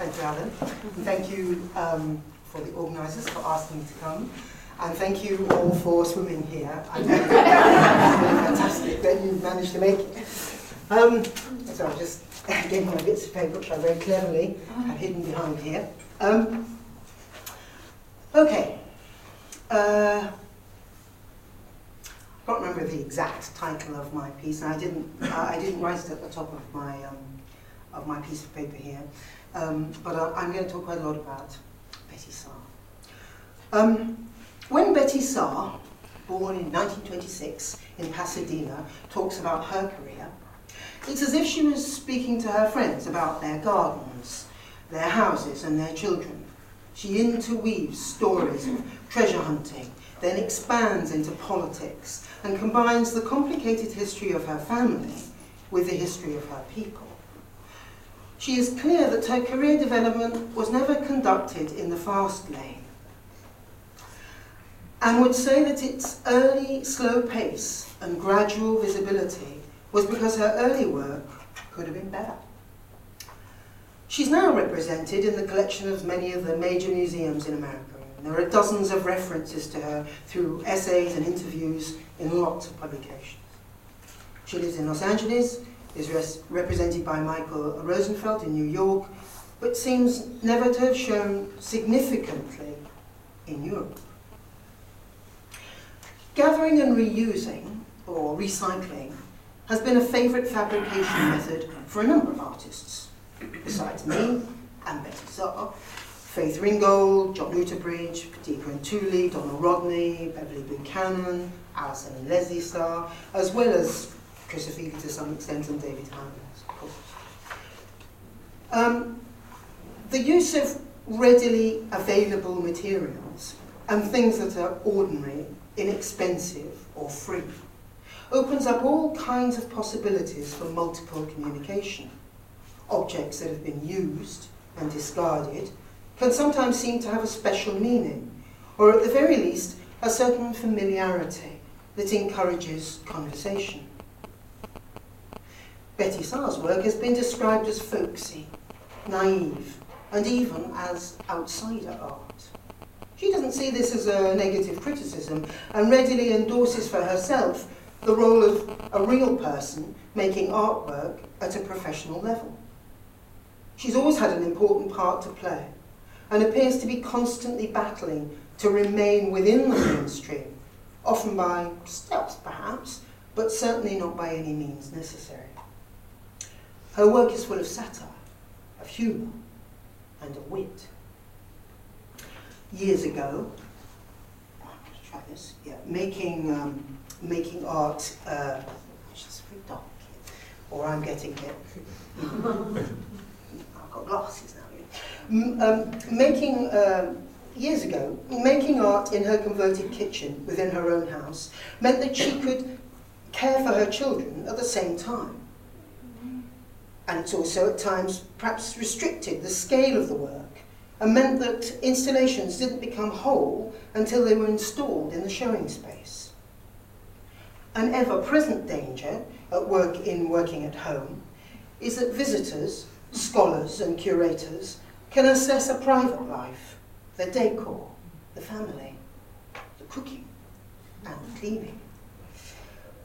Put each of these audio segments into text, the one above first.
Thank you, Alan. Thank you um, for the organisers for asking me to come. And thank you all for swimming here. I know fantastic that you managed to make it. Um, so I just gave my bits of paper, which I very cleverly have hidden behind here. Um, okay. Uh, I can't remember the exact title of my piece, and I didn't. I didn't write it at the top of my um, of my piece of paper here. Um, but I, am going to talk quite a lot about Betty Saar. Um, when Betty Saar, born in 1926 in Pasadena, talks about her career, it's as if she was speaking to her friends about their gardens, their houses, and their children. She interweaves stories of treasure hunting, then expands into politics, and combines the complicated history of her family with the history of her people. She is clear that her career development was never conducted in the fast lane, and would say that its early slow pace and gradual visibility was because her early work could have been better. She's now represented in the collection of many of the major museums in America. And There are dozens of references to her through essays and interviews in lots of publications. She lives in Los Angeles, is represented by Michael Rosenfeld in New York, but seems never to have shown significantly in Europe. Gathering and reusing, or recycling, has been a favourite fabrication method for a number of artists, besides me and Betty Saar, Faith Ringgold, John Outterbridge, Deepa Ntuli, Donald Rodney, Beverly Buchanan, Alison and Lezley Saar, as well as Chris Ofili to some extent and David of course. Um, the use of readily available materials and things that are ordinary, inexpensive or free opens up all kinds of possibilities for multiple communication. Objects that have been used and discarded can sometimes seem to have a special meaning, or at the very least, a certain familiarity that encourages conversation. Betty Saar's work has been described as folksy, naive, and even as outsider art. She doesn't see this as a negative criticism and readily endorses for herself the role of a real person making artwork at a professional level. She's always had an important part to play and appears to be constantly battling to remain within the mainstream, often by stealth perhaps, but certainly not by any means necessary. Her work is full of satire, of humour, and of wit. Years ago, try this, yeah, making, um, making art, uh, it's very dark here, or I'm getting it. I've got glasses now um, making, uh, years ago, making art in her converted kitchen within her own house meant that she could care for her children at the same time. And it also at times perhaps restricted the scale of the work and meant that installations didn't become whole until they were installed in the showing space. An ever-present danger at work in working at home is that visitors, scholars and curators can assess a private life, the decor, the family, the cooking, and the cleaning.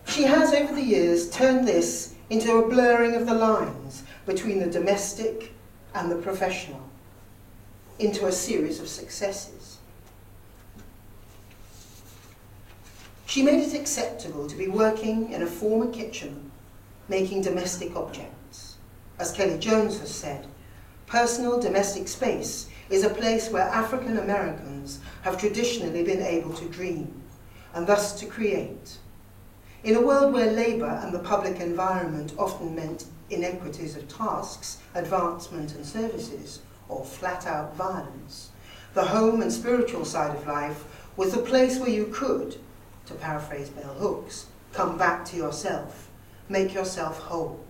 She has, over the years, turned this into a blurring of the lines between the domestic and the professional, into a series of successes. She made it acceptable to be working in a former kitchen, making domestic objects. As Kellie Jones has said, Personal domestic space is a place where African Americans have traditionally been able to dream and thus to create. In a world where labour and the public environment often meant inequities of tasks, advancement and services, or flat-out violence, the home and spiritual side of life was the place where you could, to paraphrase Bell Hooks, come back to yourself, make yourself whole.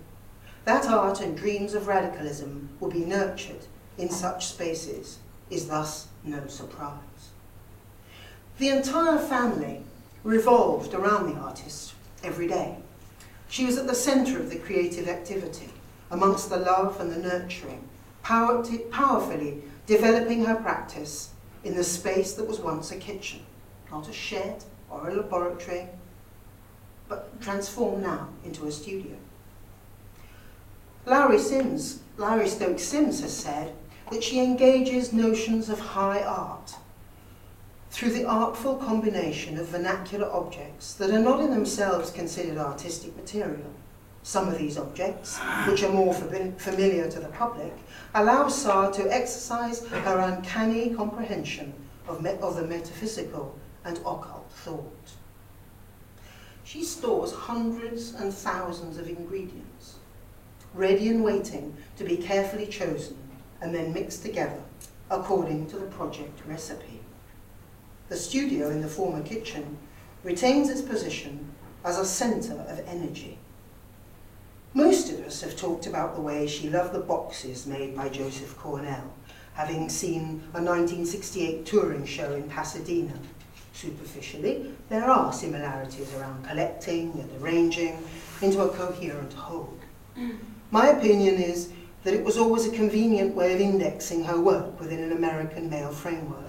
That art and dreams of radicalism will be nurtured in such spaces is thus no surprise. The entire family revolved around the artist every day. She was at the centre of the creative activity, amongst the love and the nurturing, power powerfully developing her practice in the space that was once a kitchen, not a shed or a laboratory, but transformed now into a studio. Lowery Sims, Lowery Stokes Sims has said that she engages notions of high art through the artful combination of vernacular objects that are not in themselves considered artistic material. Some of these objects, which are more familiar to the public, allow Saar to exercise her uncanny comprehension of, of the metaphysical and occult thought. She stores hundreds and thousands of ingredients, ready and waiting to be carefully chosen and then mixed together according to the project recipe. The studio in the former kitchen retains its position as a centre of energy. Most of us have talked about the way she loved the boxes made by Joseph Cornell, having seen a 1968 touring show in Pasadena. Superficially, there are similarities around collecting and arranging into a coherent whole. My opinion is that it was always a convenient way of indexing her work within an American male framework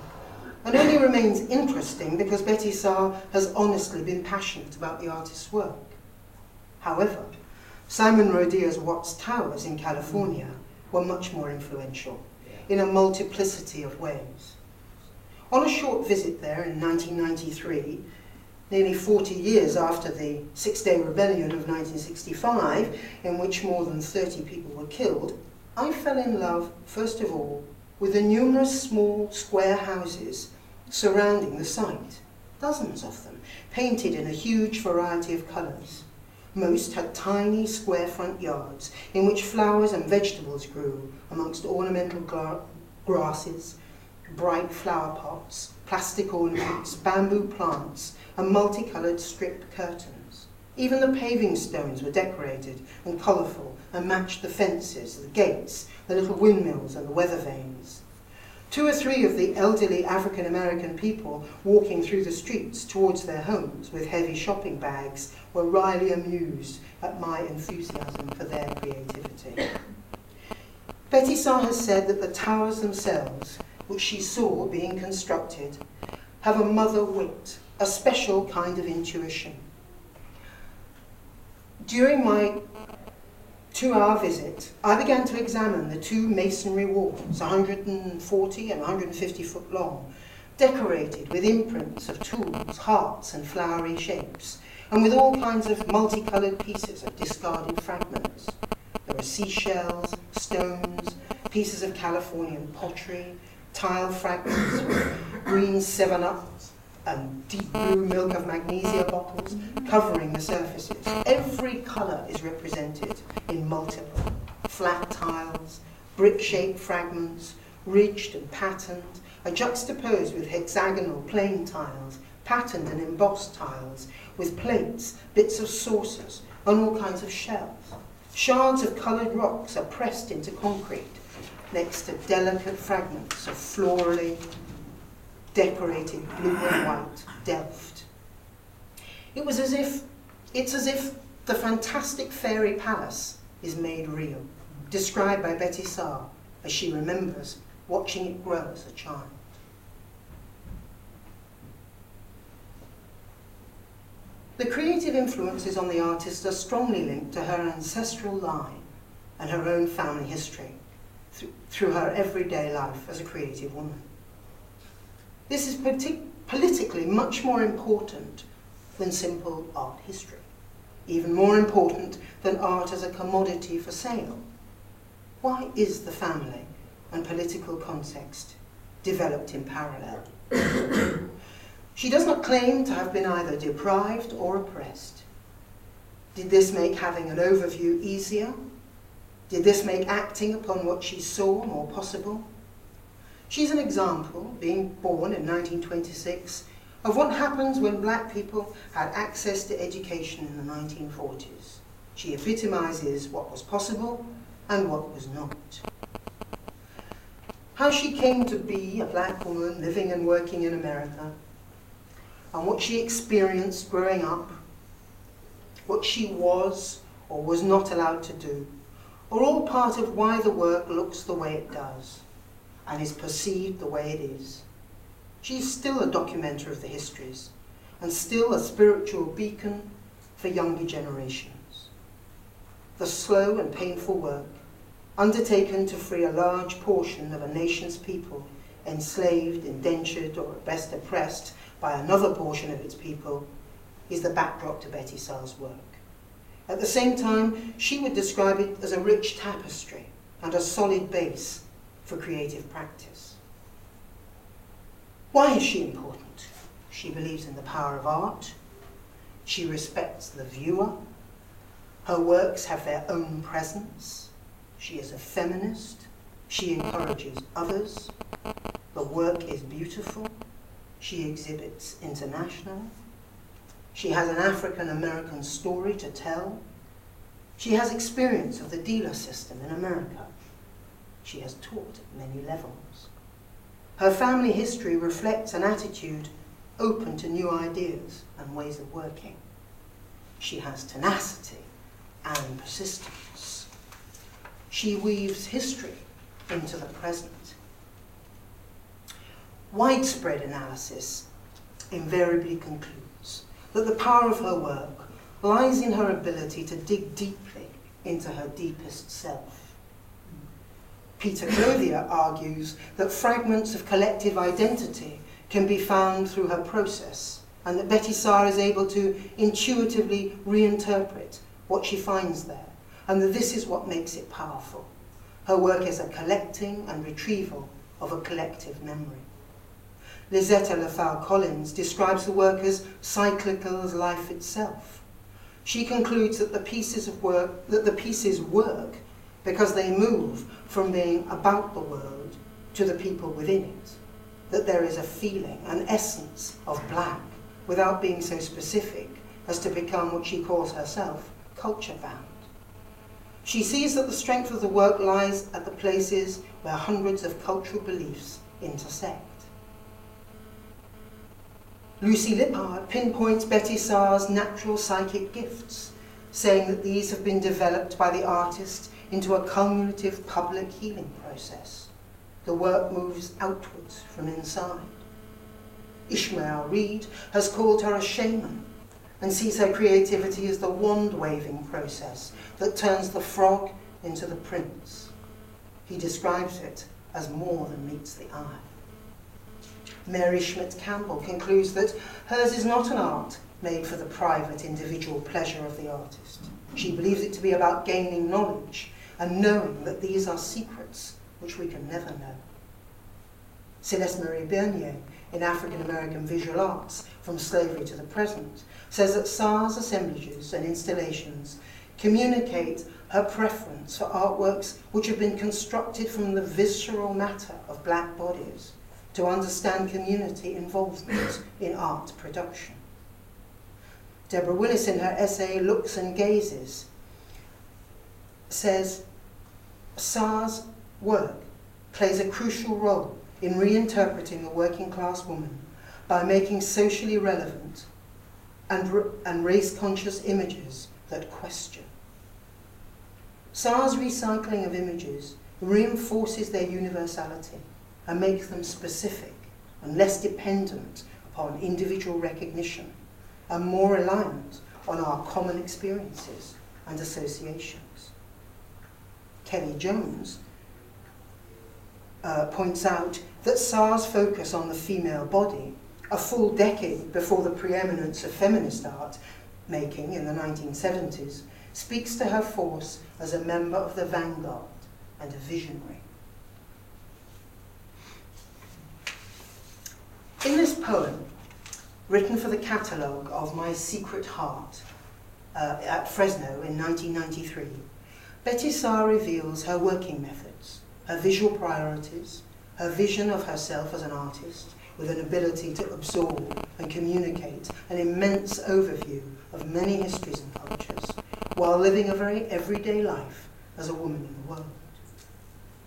and only remains interesting because Betty Saar has honestly been passionate about the artist's work. However, Simon Rodia's Watts Towers in California were much more influential in a multiplicity of ways. On a short visit there in 1993, nearly 40 years after the Six-Day Rebellion of 1965, in which more than 30 people were killed, I fell in love, first of all, with the numerous small square houses surrounding the site, dozens of them, painted in a huge variety of colours. Most had tiny square front yards in which flowers and vegetables grew amongst ornamental gra grasses, bright flower pots, plastic ornaments, bamboo plants, and multicoloured strip curtains. Even the paving stones were decorated and colourful and matched the fences, the gates, the little windmills and the weather vanes. Two or three of the elderly African American people walking through the streets towards their homes with heavy shopping bags were wryly amused at my enthusiasm for their creativity. Betty Saar has said that the towers themselves, which she saw being constructed, have a mother wit, a special kind of intuition. During my two-hour visit, I began to examine the two masonry walls, 140 and 150 foot long, decorated with imprints of tools, hearts and flowery shapes, and with all kinds of multicoloured pieces of discarded fragments. There are seashells, stones, pieces of Californian pottery, tile fragments green 7-ups, and deep blue milk of magnesia bottles covering the surfaces. Every colour is represented in multiple flat tiles, brick-shaped fragments, ridged and patterned, are juxtaposed with hexagonal plain tiles, patterned and embossed tiles, with plates, bits of saucers, and all kinds of shells. Shards of coloured rocks are pressed into concrete next to delicate fragments of florally decorated blue and white Delft. It was as if, it's as if the fantastic fairy palace is made real, described by Betty Saar as she remembers watching it grow as a child. The creative influences on the artist are strongly linked to her ancestral line and her own family history through her everyday life as a creative woman. This is politically much more important than simple art history, even more important than art as a commodity for sale. Why is the family and political context developed in parallel? she does not claim to have been either deprived or oppressed. Did this make having an overview easier? Did this make acting upon what she saw more possible? She's an example, being born in 1926, of what happens when black people had access to education in the 1940s. She epitomizes what was possible and what was not. How she came to be a black woman living and working in America, and what she experienced growing up, what she was or was not allowed to do, are all part of why the work looks the way it does and is perceived the way it is. She is still a documenter of the histories and still a spiritual beacon for younger generations. The slow and painful work undertaken to free a large portion of a nation's people enslaved, indentured, or at best oppressed by another portion of its people, is the backdrop to Betty Saar's work. At the same time, she would describe it as a rich tapestry and a solid base for creative practice. Why is she important? She believes in the power of art. She respects the viewer. Her works have their own presence. She is a feminist. She encourages others. The work is beautiful. She exhibits internationally. She has an African American story to tell. She has experience of the dealer system in America. She has taught at many levels. Her family history reflects an attitude open to new ideas and ways of working. She has tenacity and persistence. She weaves history into the present. Widespread analysis invariably concludes that the power of her work lies in her ability to dig deeply into her deepest self. Peter Clothier argues that fragments of collective identity can be found through her process, and that Betty Saar is able to intuitively reinterpret what she finds there, and that this is what makes it powerful. Her work is a collecting and retrieval of a collective memory. Lizzetta LeFalle Collins describes the work as cyclical as life itself. She concludes that the pieces of work that the pieces work because they move from being about the world to the people within it. That there is a feeling, an essence of black, without being so specific as to become what she calls herself culture bound. She sees that the strength of the work lies at the places where hundreds of cultural beliefs intersect. Lucy Lippard pinpoints Betty Saar's natural psychic gifts, saying that these have been developed by the artist into a cumulative public healing process. The work moves outwards from inside. Ishmael Reed has called her a shaman and sees her creativity as the wand-waving process that turns the frog into the prince. He describes it as more than meets the eye. Mary Schmidt Campbell concludes that hers is not an art made for the private individual pleasure of the artist. She believes it to be about gaining knowledge and knowing that these are secrets which we can never know. Celeste Marie Bernier, in African American Visual Arts, From Slavery to the Present, says that Saar's assemblages and installations communicate her preference for artworks which have been constructed from the visceral matter of black bodies to understand community involvement in art production. Deborah Willis, in her essay Looks and Gazes, says Saar's work plays a crucial role in reinterpreting the working class woman by making socially relevant and, and race conscious images that question. Saar's recycling of images reinforces their universality and makes them specific and less dependent upon individual recognition and more reliant on our common experiences and associations. Kellie Jones uh, points out that Saar's focus on the female body, a full decade before the preeminence of feminist art making in the 1970s, speaks to her force as a member of the vanguard and a visionary. In this poem, written for the catalogue of My Secret Heart uh, at Fresno in 1993, Betty Saar reveals her working methods, her visual priorities, her vision of herself as an artist, with an ability to absorb and communicate an immense overview of many histories and cultures, while living a very everyday life as a woman in the world.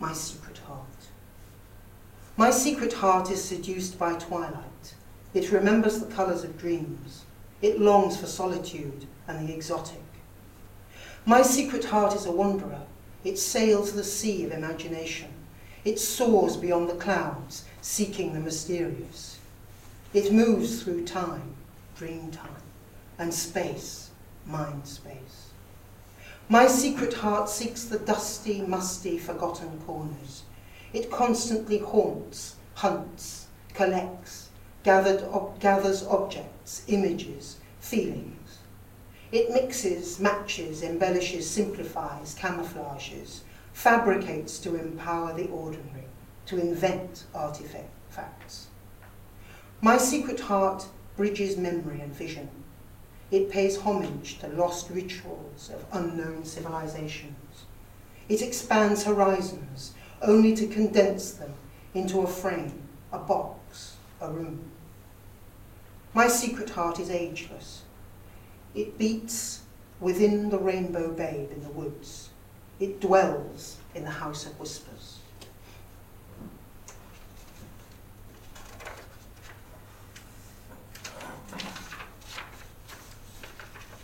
My secret heart. My secret heart is seduced by twilight. It remembers the colours of dreams. It longs for solitude and the exotic. My secret heart is a wanderer, It sails the sea of imagination. It soars beyond the clouds, seeking the mysterious. It moves through time, dream time, and space, mind space. My secret heart seeks the dusty, musty, forgotten corners. It constantly haunts, hunts, collects, gathered ob- gathers objects, images, feelings. It mixes, matches, embellishes, simplifies, camouflages, fabricates to empower the ordinary, to invent artifacts. My secret heart bridges memory and vision. It pays homage to lost rituals of unknown civilizations. It expands horizons only to condense them into a frame, a box, a room. My secret heart is ageless. It beats within the rainbow babe in the woods. It dwells in the house of whispers.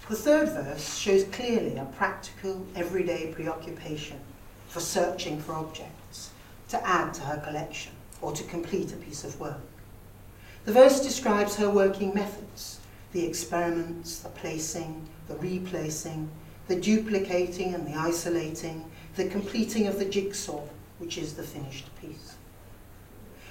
The third verse shows clearly a practical, everyday preoccupation for searching for objects to add to her collection or to complete a piece of work. The verse describes her working methods the experiments, the placing, the replacing, the duplicating and the isolating, the completing of the jigsaw, which is the finished piece.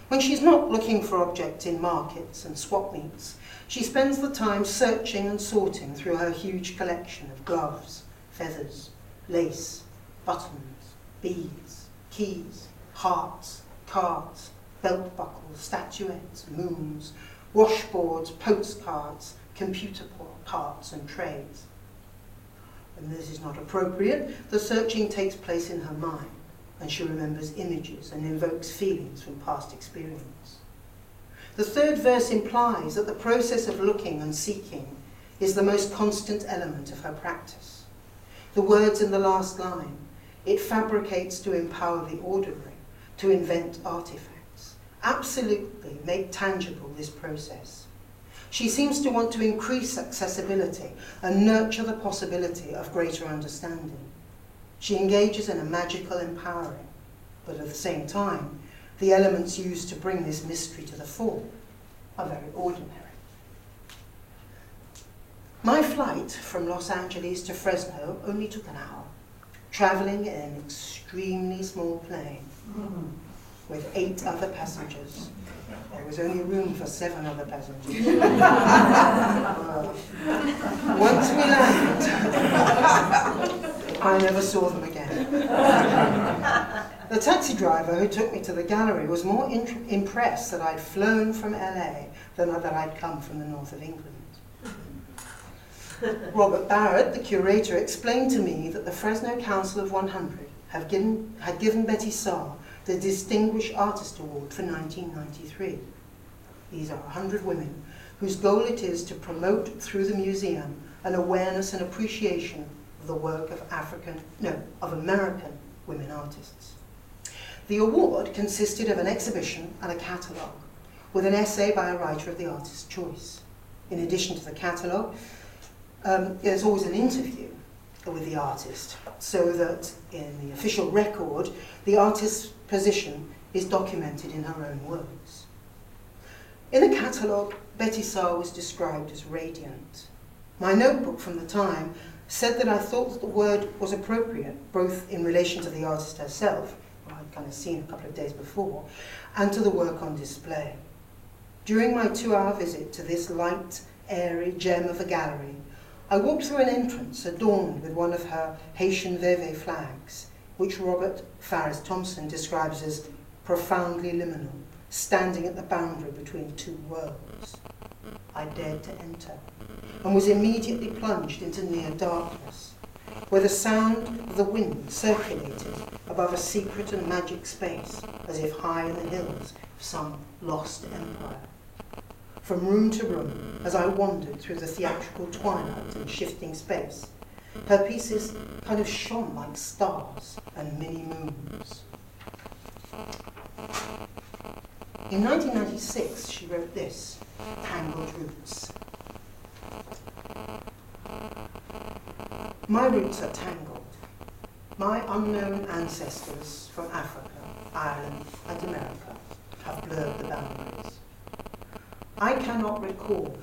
When she's not looking for objects in markets and swap meets, she spends the time searching and sorting through her huge collection of gloves, feathers, lace, buttons, beads, keys, hearts, cards, belt buckles, statuettes, moons, washboards, postcards, computer parts and trays. When this is not appropriate, the searching takes place in her mind, and she remembers images and invokes feelings from past experience. The third verse implies that the process of looking and seeking is the most constant element of her practice. The words in the last line, it fabricates to empower the ordinary, to invent artifacts, absolutely make tangible this process. She seems to want to increase accessibility and nurture the possibility of greater understanding. She engages in a magical empowering, but at the same time, the elements used to bring this mystery to the fore are very ordinary. My flight from Los Angeles to Fresno only took an hour, traveling in an extremely small plane mm-hmm. With eight other passengers. There was only room for seven other passengers. once we landed, I never saw them again. The taxi driver who took me to the gallery was more impressed that I'd flown from LA than that I'd come from the north of England. Robert Barrett, the curator, explained to me that the Fresno Council of 100 given, had given Betty Saar the Distinguished Artist Award for 1993. These are 100 women whose goal it is to promote through the museum an awareness and appreciation of the work of African, no, of American women artists. The award consisted of an exhibition and a catalogue, with an essay by a writer of the artist's choice. In addition to the catalogue, um, there's always an interview with the artist, so that in the official record, the artist's position is documented in her own words. In the catalogue, Betty Saar was described as radiant. My notebook from the time said that I thought that the word was appropriate, both in relation to the artist herself, who I'd kind of seen a couple of days before, and to the work on display. During my two-hour visit to this light, airy gem of a gallery, I walked through an entrance adorned with one of her Haitian Veve flags, which Robert Farris Thompson describes as profoundly liminal, standing at the boundary between two worlds. I dared to enter, and was immediately plunged into near darkness, where the sound of the wind circulated above a secret and magic space, as if high in the hills of some lost empire. From room to room, as I wandered through the theatrical twilight and shifting space, her pieces kind of shone like stars and mini moons. In 1996, she wrote this, Tangled Roots. My roots are tangled. my unknown ancestors from Africa, Ireland, and America have blurred the boundaries. I cannot recall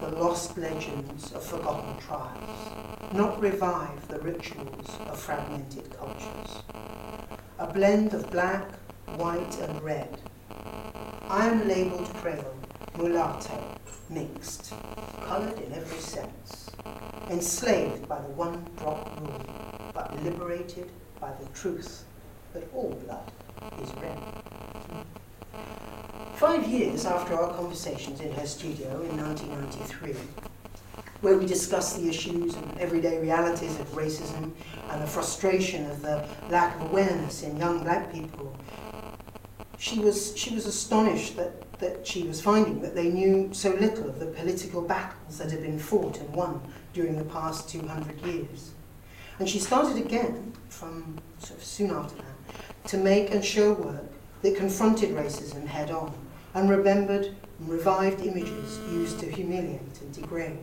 the lost legends of forgotten tribes, not revive the rituals of fragmented cultures. A blend of black, white, and red. I am labelled Creole, mulatto, mixed, coloured in every sense, enslaved by the one drop rule, but liberated by the truth that all blood is red. Five years after our conversations in her studio in 1993, where we discussed the issues and everyday realities of racism and the frustration of the lack of awareness in young black people, she was, she was astonished that, that she was finding that they knew so little of the political battles that had been fought and won during the past 200 years. And she started again, from sort of soon after that, to make and show work that confronted racism head on and remembered and revived images used to humiliate and degrade.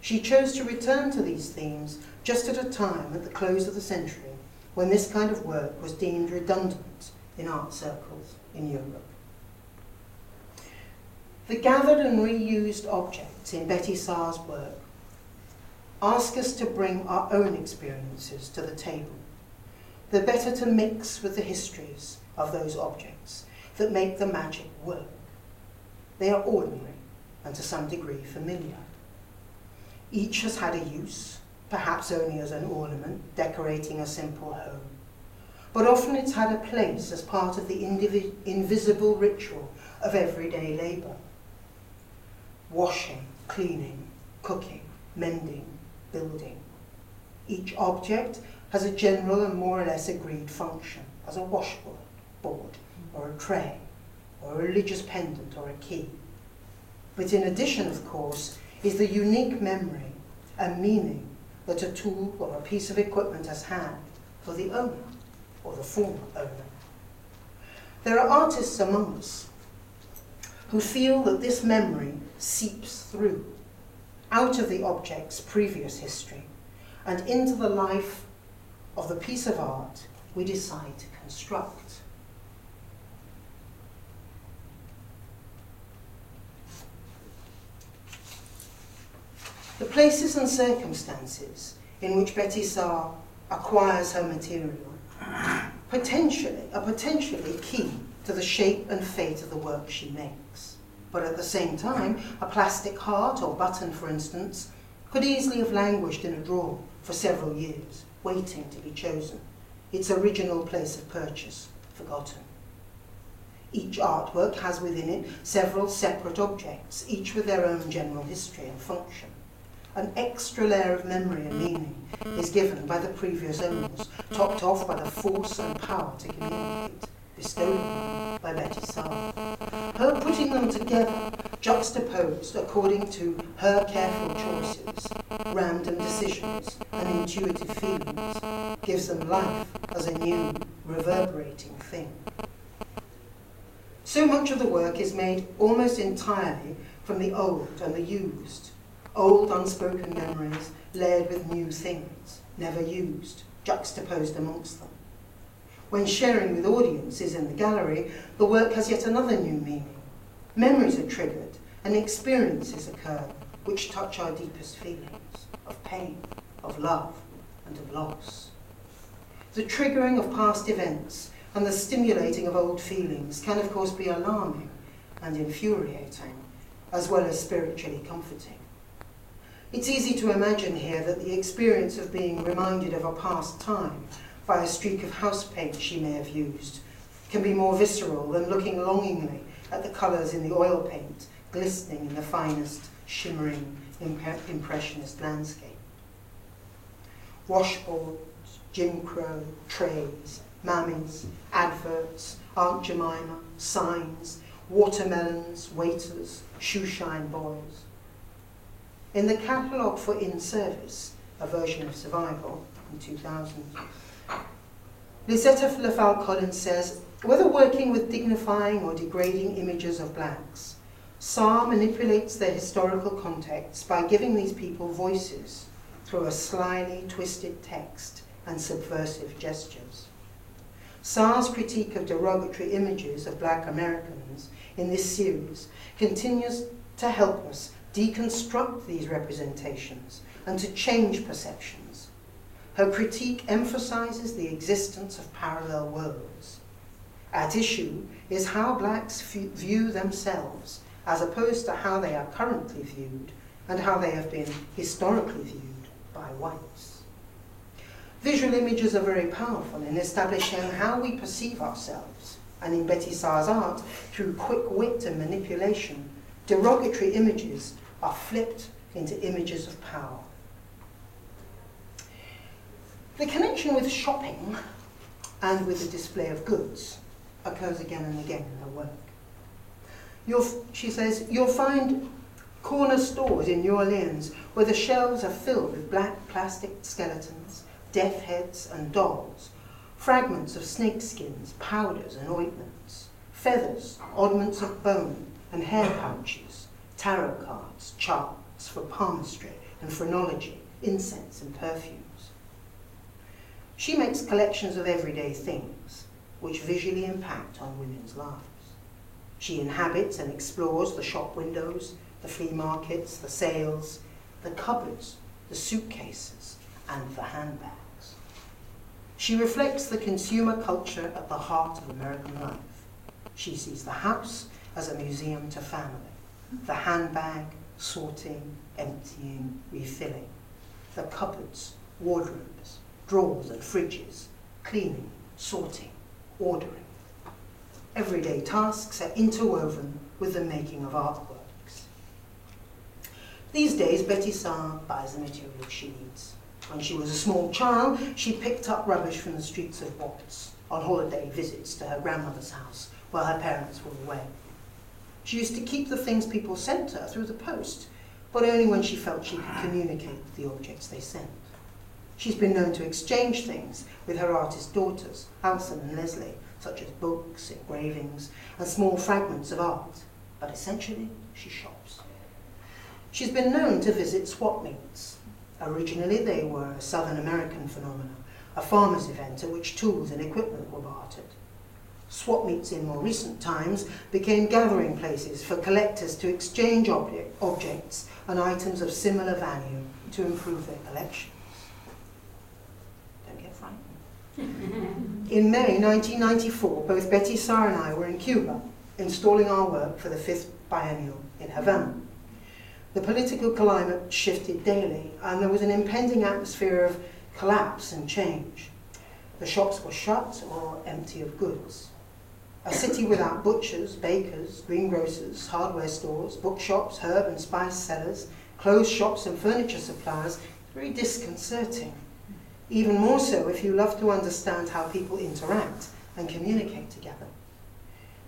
She chose to return to these themes just at a time at the close of the century when this kind of work was deemed redundant in art circles in Europe. The gathered and reused objects in Betty Saar's work ask us to bring our own experiences to the table. The better to mix with the histories of those objects that make the magic work. They are ordinary and to some degree familiar. Each has had a use, perhaps only as an ornament, decorating a simple home. But often it's had a place as part of the invisible ritual of everyday labour. Washing, cleaning, cooking, mending, building. Each object has a general and more or less agreed function, as a washboard, board, or a tray, or a religious pendant or a key. But in addition, of course, is the unique memory and meaning that a tool or a piece of equipment has had for the owner or the former owner. There are artists among us who feel that this memory seeps through out of the object's previous history and into the life of the piece of art we decide to construct. The places and circumstances in which Betty Saar acquires her material potentially are potentially key to the shape and fate of the work she makes. But at the same time, a plastic heart or button, for instance, could easily have languished in a drawer for several years, waiting to be chosen, its original place of purchase forgotten. Each artwork has within it several separate objects, each with their own general history and function an extra layer of memory and meaning is given by the previous owners, topped off by the force and power to communicate, bestowed by Betty Saar. Her putting them together, juxtaposed according to her careful choices, random decisions, and intuitive feelings, gives them life as a new, reverberating thing. So much of the work is made almost entirely from the old and the used, old unspoken memories layered with new things, never used, juxtaposed amongst them. When sharing with audiences in the gallery, the work has yet another new meaning. Memories are triggered and experiences occur which touch our deepest feelings of pain, of love, and of loss. The triggering of past events and the stimulating of old feelings can, of course, be alarming and infuriating, as well as spiritually comforting. It's easy to imagine here that the experience of being reminded of a past time by a streak of house paint she may have used can be more visceral than looking longingly at the colours in the oil paint glistening in the finest, shimmering, impressionist landscape. Washboards, Jim Crow, trays, mammies, adverts, Aunt Jemima, signs, watermelons, waiters, shoeshine boys. In the catalogue for In Service, a version of Survival in 2000, Lizzetta LeFalle Collins says, whether working with dignifying or degrading images of blacks, Saar manipulates their historical context by giving these people voices through a slyly twisted text and subversive gestures. Saar's critique of derogatory images of black Americans in this series continues to help us deconstruct these representations and to change perceptions. Her critique emphasizes the existence of parallel worlds. At issue is how blacks view themselves as opposed to how they are currently viewed and how they have been historically viewed by whites. Visual images are very powerful in establishing how we perceive ourselves, and in Betty Saar's art, through quick wit and manipulation, derogatory images are flipped into images of power. The connection with shopping and with the display of goods occurs again and again in her work. You'll, she says, you'll find corner stores in New Orleans where the shelves are filled with black plastic skeletons, death heads and dolls, fragments of snake skins, powders and ointments, feathers, oddments of bone and hair pouches, tarot cards, charts for palmistry and phrenology, incense and perfumes. She makes collections of everyday things which visually impact on women's lives. She inhabits and explores the shop windows, the flea markets, the sales, the cupboards, the suitcases, and the handbags. She reflects the consumer culture at the heart of American life. She sees the house as a museum to family, the handbag, sorting, emptying, refilling, the cupboards, wardrobes, drawers and fridges, cleaning, sorting, ordering. Everyday tasks are interwoven with the making of artworks. These days, Betty Saar buys the material she needs. When she was a small child, she picked up rubbish from the streets of Watts on holiday visits to her grandmother's house while her parents were away. She used to keep the things people sent her through the post, but only when she felt she could communicate the objects they sent. She's been known to exchange things with her artist daughters, Alison and Lezley, such as books, engravings, and small fragments of art, but essentially she shops. She's been known to visit swap meets. Originally they were a Southern American phenomenon, a farmers' event at which tools and equipment were bartered. Swap meets in more recent times became gathering places for collectors to exchange object, objects and items of similar value to improve their collections. Don't get frightened. In May 1994, both Betty Saar and I were in Cuba, installing our work for the fifth biennial in Havana. The political climate shifted daily, and there was an impending atmosphere of collapse and change. The shops were shut or empty of goods. A city without butchers, bakers, greengrocers, hardware stores, bookshops, herb and spice sellers, clothes shops and furniture suppliers, very disconcerting even more so if you love to understand how people interact and communicate together.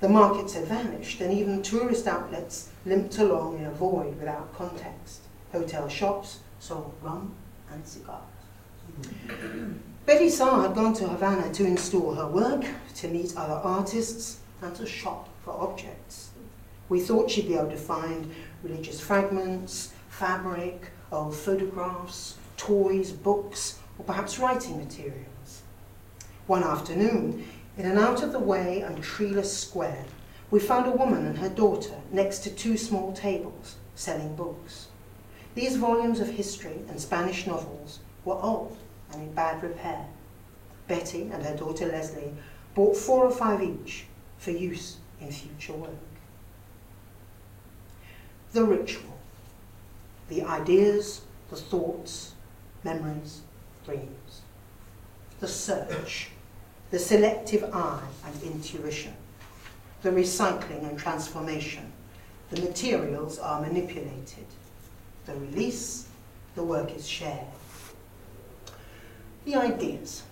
The markets had vanished, and even tourist outlets limped along in a void without context. Hotel shops sold rum and cigars. Betty Saar had gone to Havana to install her work, to meet other artists, and to shop for objects. We thought she'd be able to find religious fragments, fabric, old photographs, toys, books, or perhaps writing materials. One afternoon, in an out-of-the-way and treeless square, we found a woman and her daughter next to two small tables selling books. These volumes of history and Spanish novels were old and in bad repair. Betty and her daughter Lezley bought four or five each for use in future work. The ritual, the ideas, the thoughts, memories, dreams. The search, the selective eye and intuition, the recycling and transformation. The materials are manipulated. The release, the work is shared. The ideas.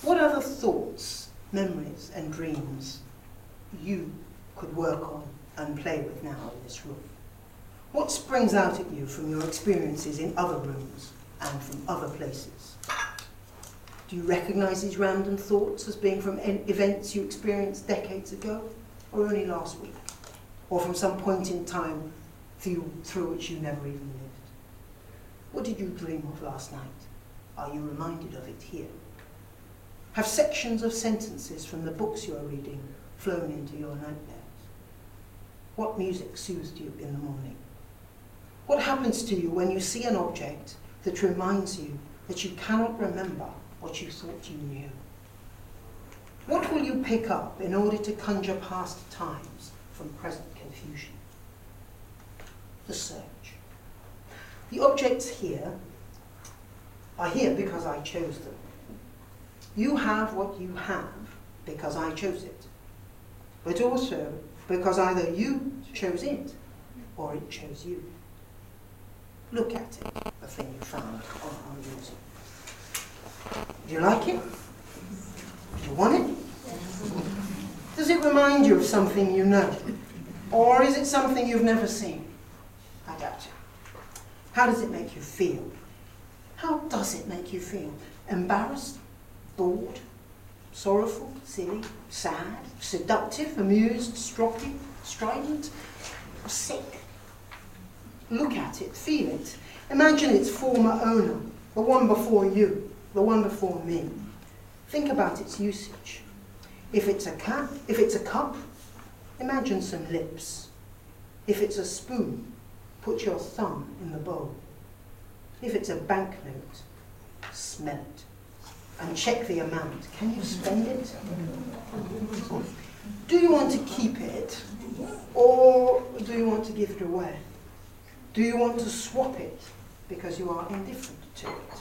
What other thoughts, memories, and dreams you could work on and play with now in this room? What springs out at you from your experiences in other rooms and from other places? Do you recognize these random thoughts as being from events you experienced decades ago or only last week? Or from some point in time through, through which you never even lived? What did you dream of last night? Are you reminded of it here? Have sections of sentences from the books you are reading flown into your nightmares? What music soothed you in the morning? What happens to you when you see an object that reminds you that you cannot remember what you thought you knew? What will you pick up in order to conjure past times from present confusion? The search. The objects here are here because I chose them. You have what you have because I chose it, but also because either you chose it or it chose you. Look at it, the thing you found on our music. Do you like it? Do you want it? Does it remind you of something you know? Or is it something you've never seen? I doubt it. How does it make you feel? How does it make you feel? Embarrassed? Bored? Sorrowful? Silly? Sad? Seductive? Amused? Stroppy? Strident? Sick? Look at it, feel it. Imagine its former owner, the one before you, the one before me. Think about its usage. If it's a cup, if it's a cup, imagine some lips. If it's a spoon, put your thumb in the bowl. If it's a banknote, smell it and check the amount. Can you spend it? Do you want to keep it or do you want to give it away? Do you want to swap it because you are indifferent to it?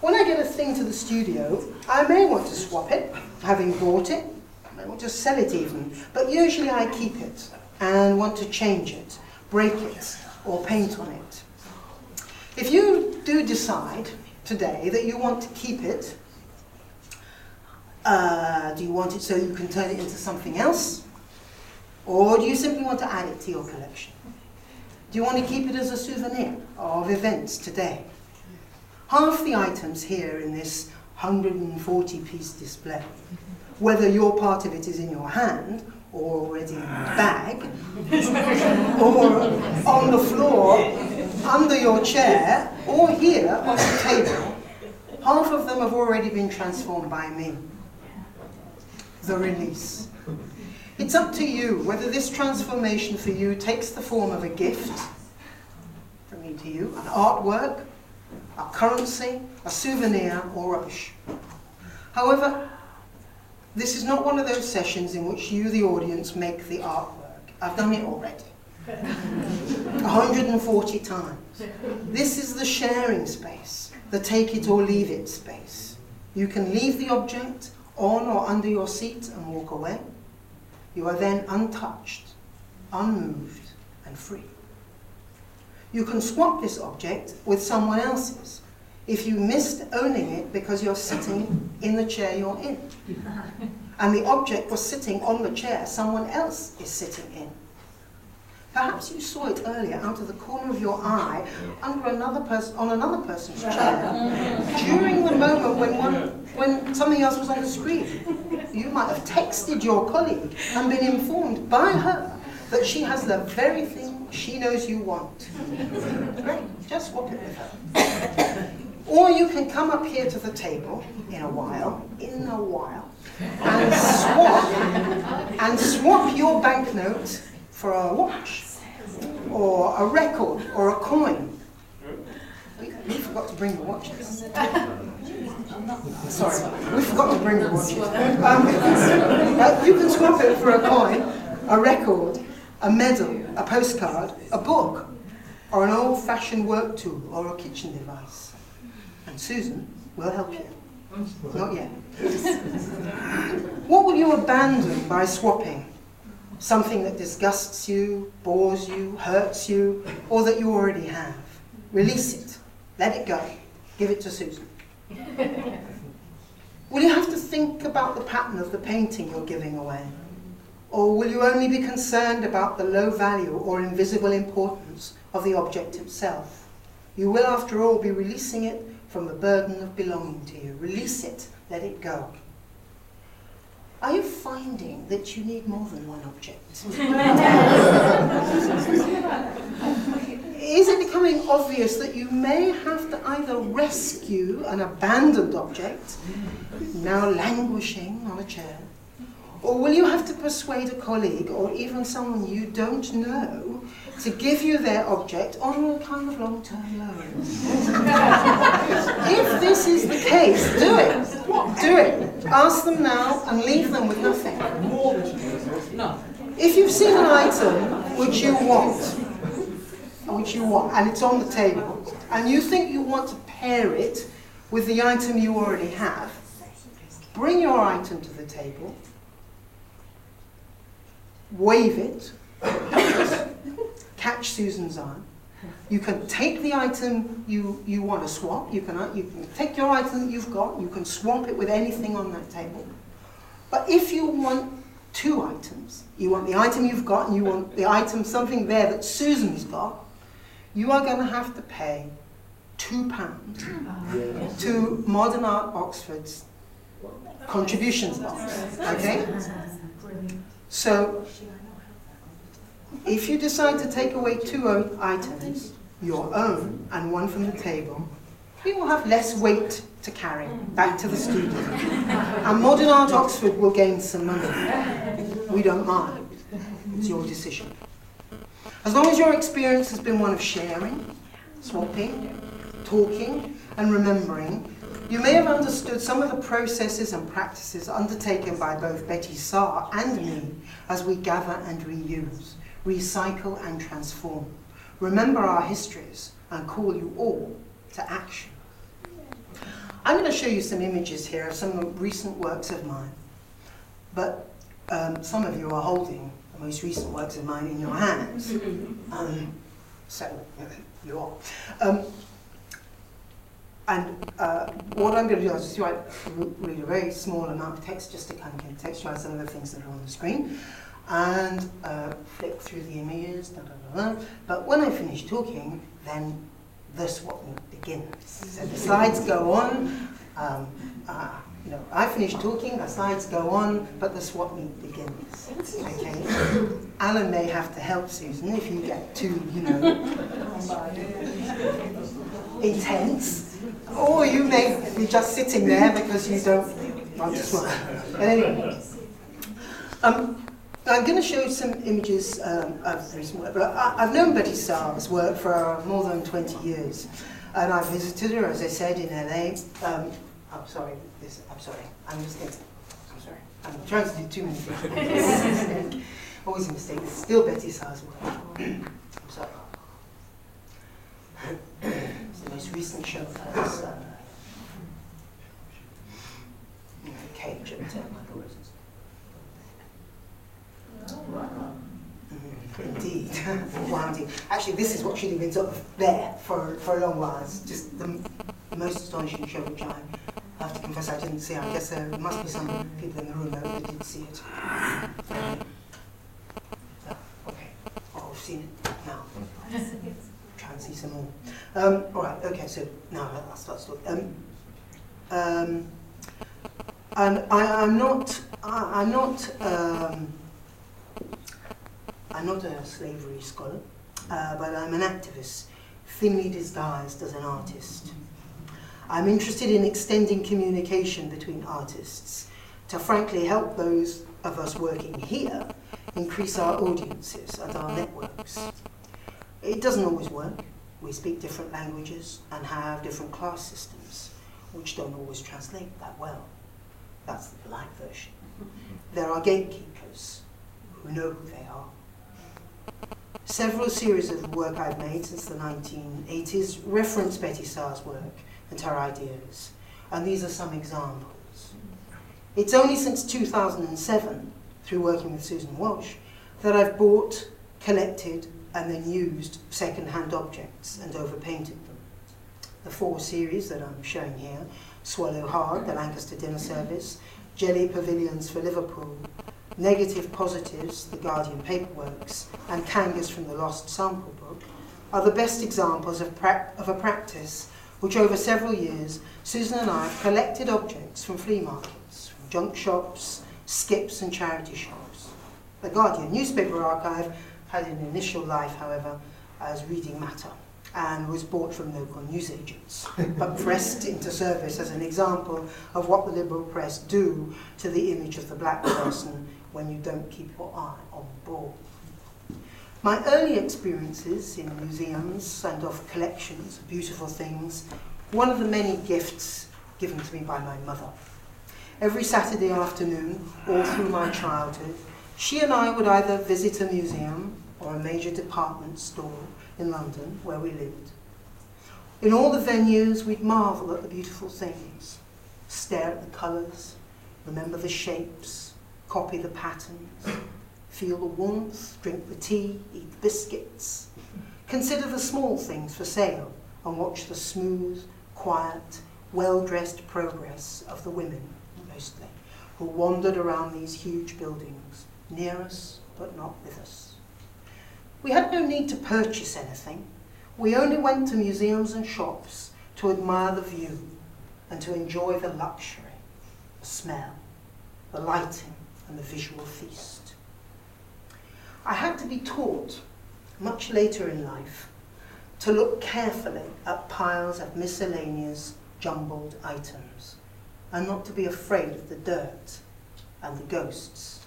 When I get a thing to the studio, I may want to swap it, having bought it. I may want to sell it even, but usually I keep it and want to change it, break it, or paint on it. If you do decide today that you want to keep it, uh, do you want it so you can turn it into something else? Or do you simply want to add it to your collection? Do you want to keep it as a souvenir of events today? Half the items here in this 140 piece display, whether your part of it is in your hand or already in the bag, or on the floor, under your chair, or here on the table, half of them have already been transformed by me. The release. It's up to you whether this transformation for you takes the form of a gift from me to you, an artwork, a currency, a souvenir, or rubbish. However, this is not one of those sessions in which you, the audience, make the artwork. I've done it already. 140 times. This is the sharing space, the take it or leave it space. You can leave the object on or under your seat and walk away. You are then untouched, unmoved, and free. You can swap this object with someone else's if you missed owning it because you're sitting in the chair you're in. And the object was sitting on the chair someone else is sitting in. Perhaps you saw it earlier out of the corner of your eye under another person on another person's chair during the moment when one when something else was on the screen. You might have texted your colleague and been informed by her that she has the very thing she knows you want. Great, just swap it with her. Or you can come up here to the table in a while, in a while, and swap and swap your banknote for a watch, or a record, or a coin. We, we forgot to bring the watches. Sorry, we forgot to bring the watches. Um, uh, you can swap it for a coin, a record, a medal, a postcard, a book, or an old-fashioned work tool or a kitchen device. And Susan will help you. Not yet. what will you abandon by swapping? Something that disgusts you, bores you, hurts you, or that you already have. Release it. Let it go. Give it to Susan. will you have to think about the pattern of the painting you're giving away? Or will you only be concerned about the low value or invisible importance of the object itself? You will, after all, be releasing it from the burden of belonging to you. Release it. Let it go. Are you finding that you need more than one object? is it becoming obvious that you may have to either rescue an abandoned object, now languishing on a chair, or will you have to persuade a colleague or even someone you don't know to give you their object on a kind of long-term loan? if this is the case, do it. Do it. Ask them now and leave them with nothing. If you've seen an item which you want, which you want, and it's on the table, and you think you want to pair it with the item you already have, bring your item to the table, wave it, catch Susan's eye. You can take the item you, you want to swap. You can, uh, you can take your item that you've got. You can swap it with anything on that table. But if you want two items, you want the item you've got and you want the item, something there that Susan's got, you are going to have to pay two pounds to Modern Art Oxford's contributions box. Okay? So, if you decide to take away two items, your own and one from the table, you will have less weight to carry back to the studio. And Modern Art Oxford will gain some money. We don't mind. It's your decision. As long as your experience has been one of sharing, swapping, talking, and remembering, you may have understood some of the processes and practices undertaken by both Betty Saar and me as we gather and reuse, recycle and transform. Remember our histories and call you all to action. I'm going to show you some images here of some recent works of mine, but um, some of you are holding the most recent works of mine in your hands. Um, so, you are. Um, and uh, what I'm going to do is just write, read a very small amount of text just to kind of contextualize some of the things that are on the screen and uh, flick through the images. Da, da, da, but when I finish talking, then the swap meet begins. So the slides go on. Um, uh, you know, I finish talking, the slides go on, but the swap meet begins. Okay? Alan may have to help Susan if you get too, you know, intense. Or you may be just sitting there because you don't want to swap. But anyway. Um, I'm going to show you some images um, of recent work, but I, have known Betty Saar's work for more than 20 years. And I've visited her, as I said, in LA. Um, oh, sorry, this, I'm sorry. I'm just getting, I'm sorry. I'm trying to do too many things. Always a mistake. It's still Betty Saar's work. I'm sorry. it's the most recent show of hers. Uh, Actually, this is what should have been sort of there for, for a long while. It's just the most astonishing show which I have to confess I didn't see. I guess there must be some people in the room that did see it. Okay. Oh, we've seen it now. Try and see some more. Um, all right. Okay. So now I'll start. start. Um, um, and I, am not. I, am not. Um, I'm not a slavery scholar, uh, but I'm an activist, thinly disguised as an artist. I'm interested in extending communication between artists to frankly help those of us working here increase our audiences and our networks. It doesn't always work. We speak different languages and have different class systems, which don't always translate that well. That's the polite version. There are gatekeepers who know who they are. Several series of work I've made since the 1980s reference Betty Saar's work and her ideas. And these are some examples. It's only since 2007, through working with Susan Walsh, that I've bought, collected, and then used second-hand objects and overpainted them. The four series that I'm showing here, Swallow Hard, the Lancaster Dinner Service, Jelly Pavilions for Liverpool, Negative Positives, the Guardian Paperworks, and Kangas from the Lost Sample Book, are the best examples of, of a practice which over several years Susan and I have collected objects from flea markets, from junk shops, skips and charity shops. The Guardian newspaper archive had an initial life, however, as reading matter and was bought from local newsagents, but pressed into service as an example of what the liberal press do to the image of the black person when you don't keep your eye on the ball. My early experiences in museums and of collections of beautiful things, one of the many gifts given to me by my mother. Every Saturday afternoon, all through my childhood, she and I would either visit a museum or a major department store in London where we lived. In all the venues, we'd marvel at the beautiful things, stare at the colours, remember the shapes, copy the patterns, feel the warmth, drink the tea, eat the biscuits, consider the small things for sale, and watch the smooth, quiet, well-dressed progress of the women, mostly, who wandered around these huge buildings, near us but not with us. We had no need to purchase anything. We only went to museums and shops to admire the view and to enjoy the luxury, the smell, the lighting, and the visual feast. I had to be taught, much later in life, to look carefully at piles of miscellaneous, jumbled items, and not to be afraid of the dirt and the ghosts,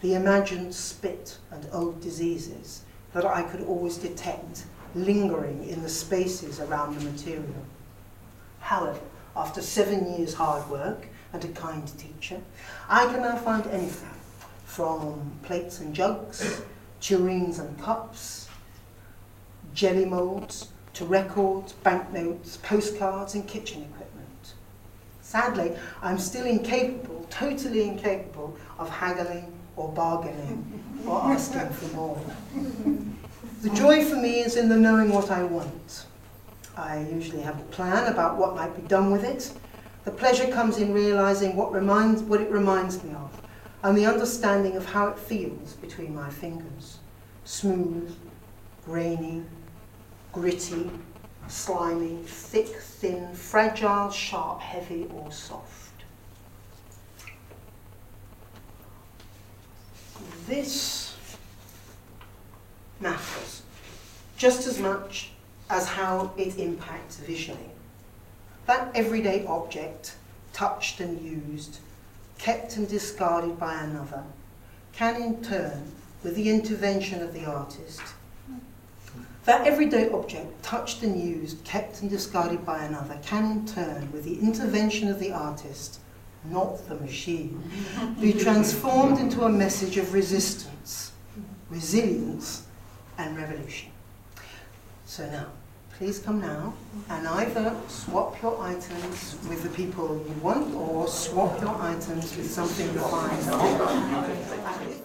the imagined spit and old diseases that I could always detect lingering in the spaces around the material. However, after seven years hard work and a kind teacher, I can now find anything from plates and jugs, tureens and cups, jelly molds, to records, banknotes, postcards and kitchen equipment. Sadly, I'm still incapable, totally incapable, of haggling or bargaining or asking for more. The joy for me is in the knowing what I want. I usually have a plan about what might be done with it. The pleasure comes in realizing what, reminds, what it reminds me of and the understanding of how it feels between my fingers. Smooth, grainy, gritty, slimy, thick, thin, fragile, sharp, heavy, or soft. this matters just as much as how it impacts visually. That everyday object, touched and used, kept and discarded by another, can in turn, with the intervention of the artist, that everyday object, touched and used, kept and discarded by another, can in turn, with the intervention of the artist, not the machine, be transformed into a message of resistance, resilience, and revolution. So now, please come now and either swap your items with the people you want or swap your items with something you find.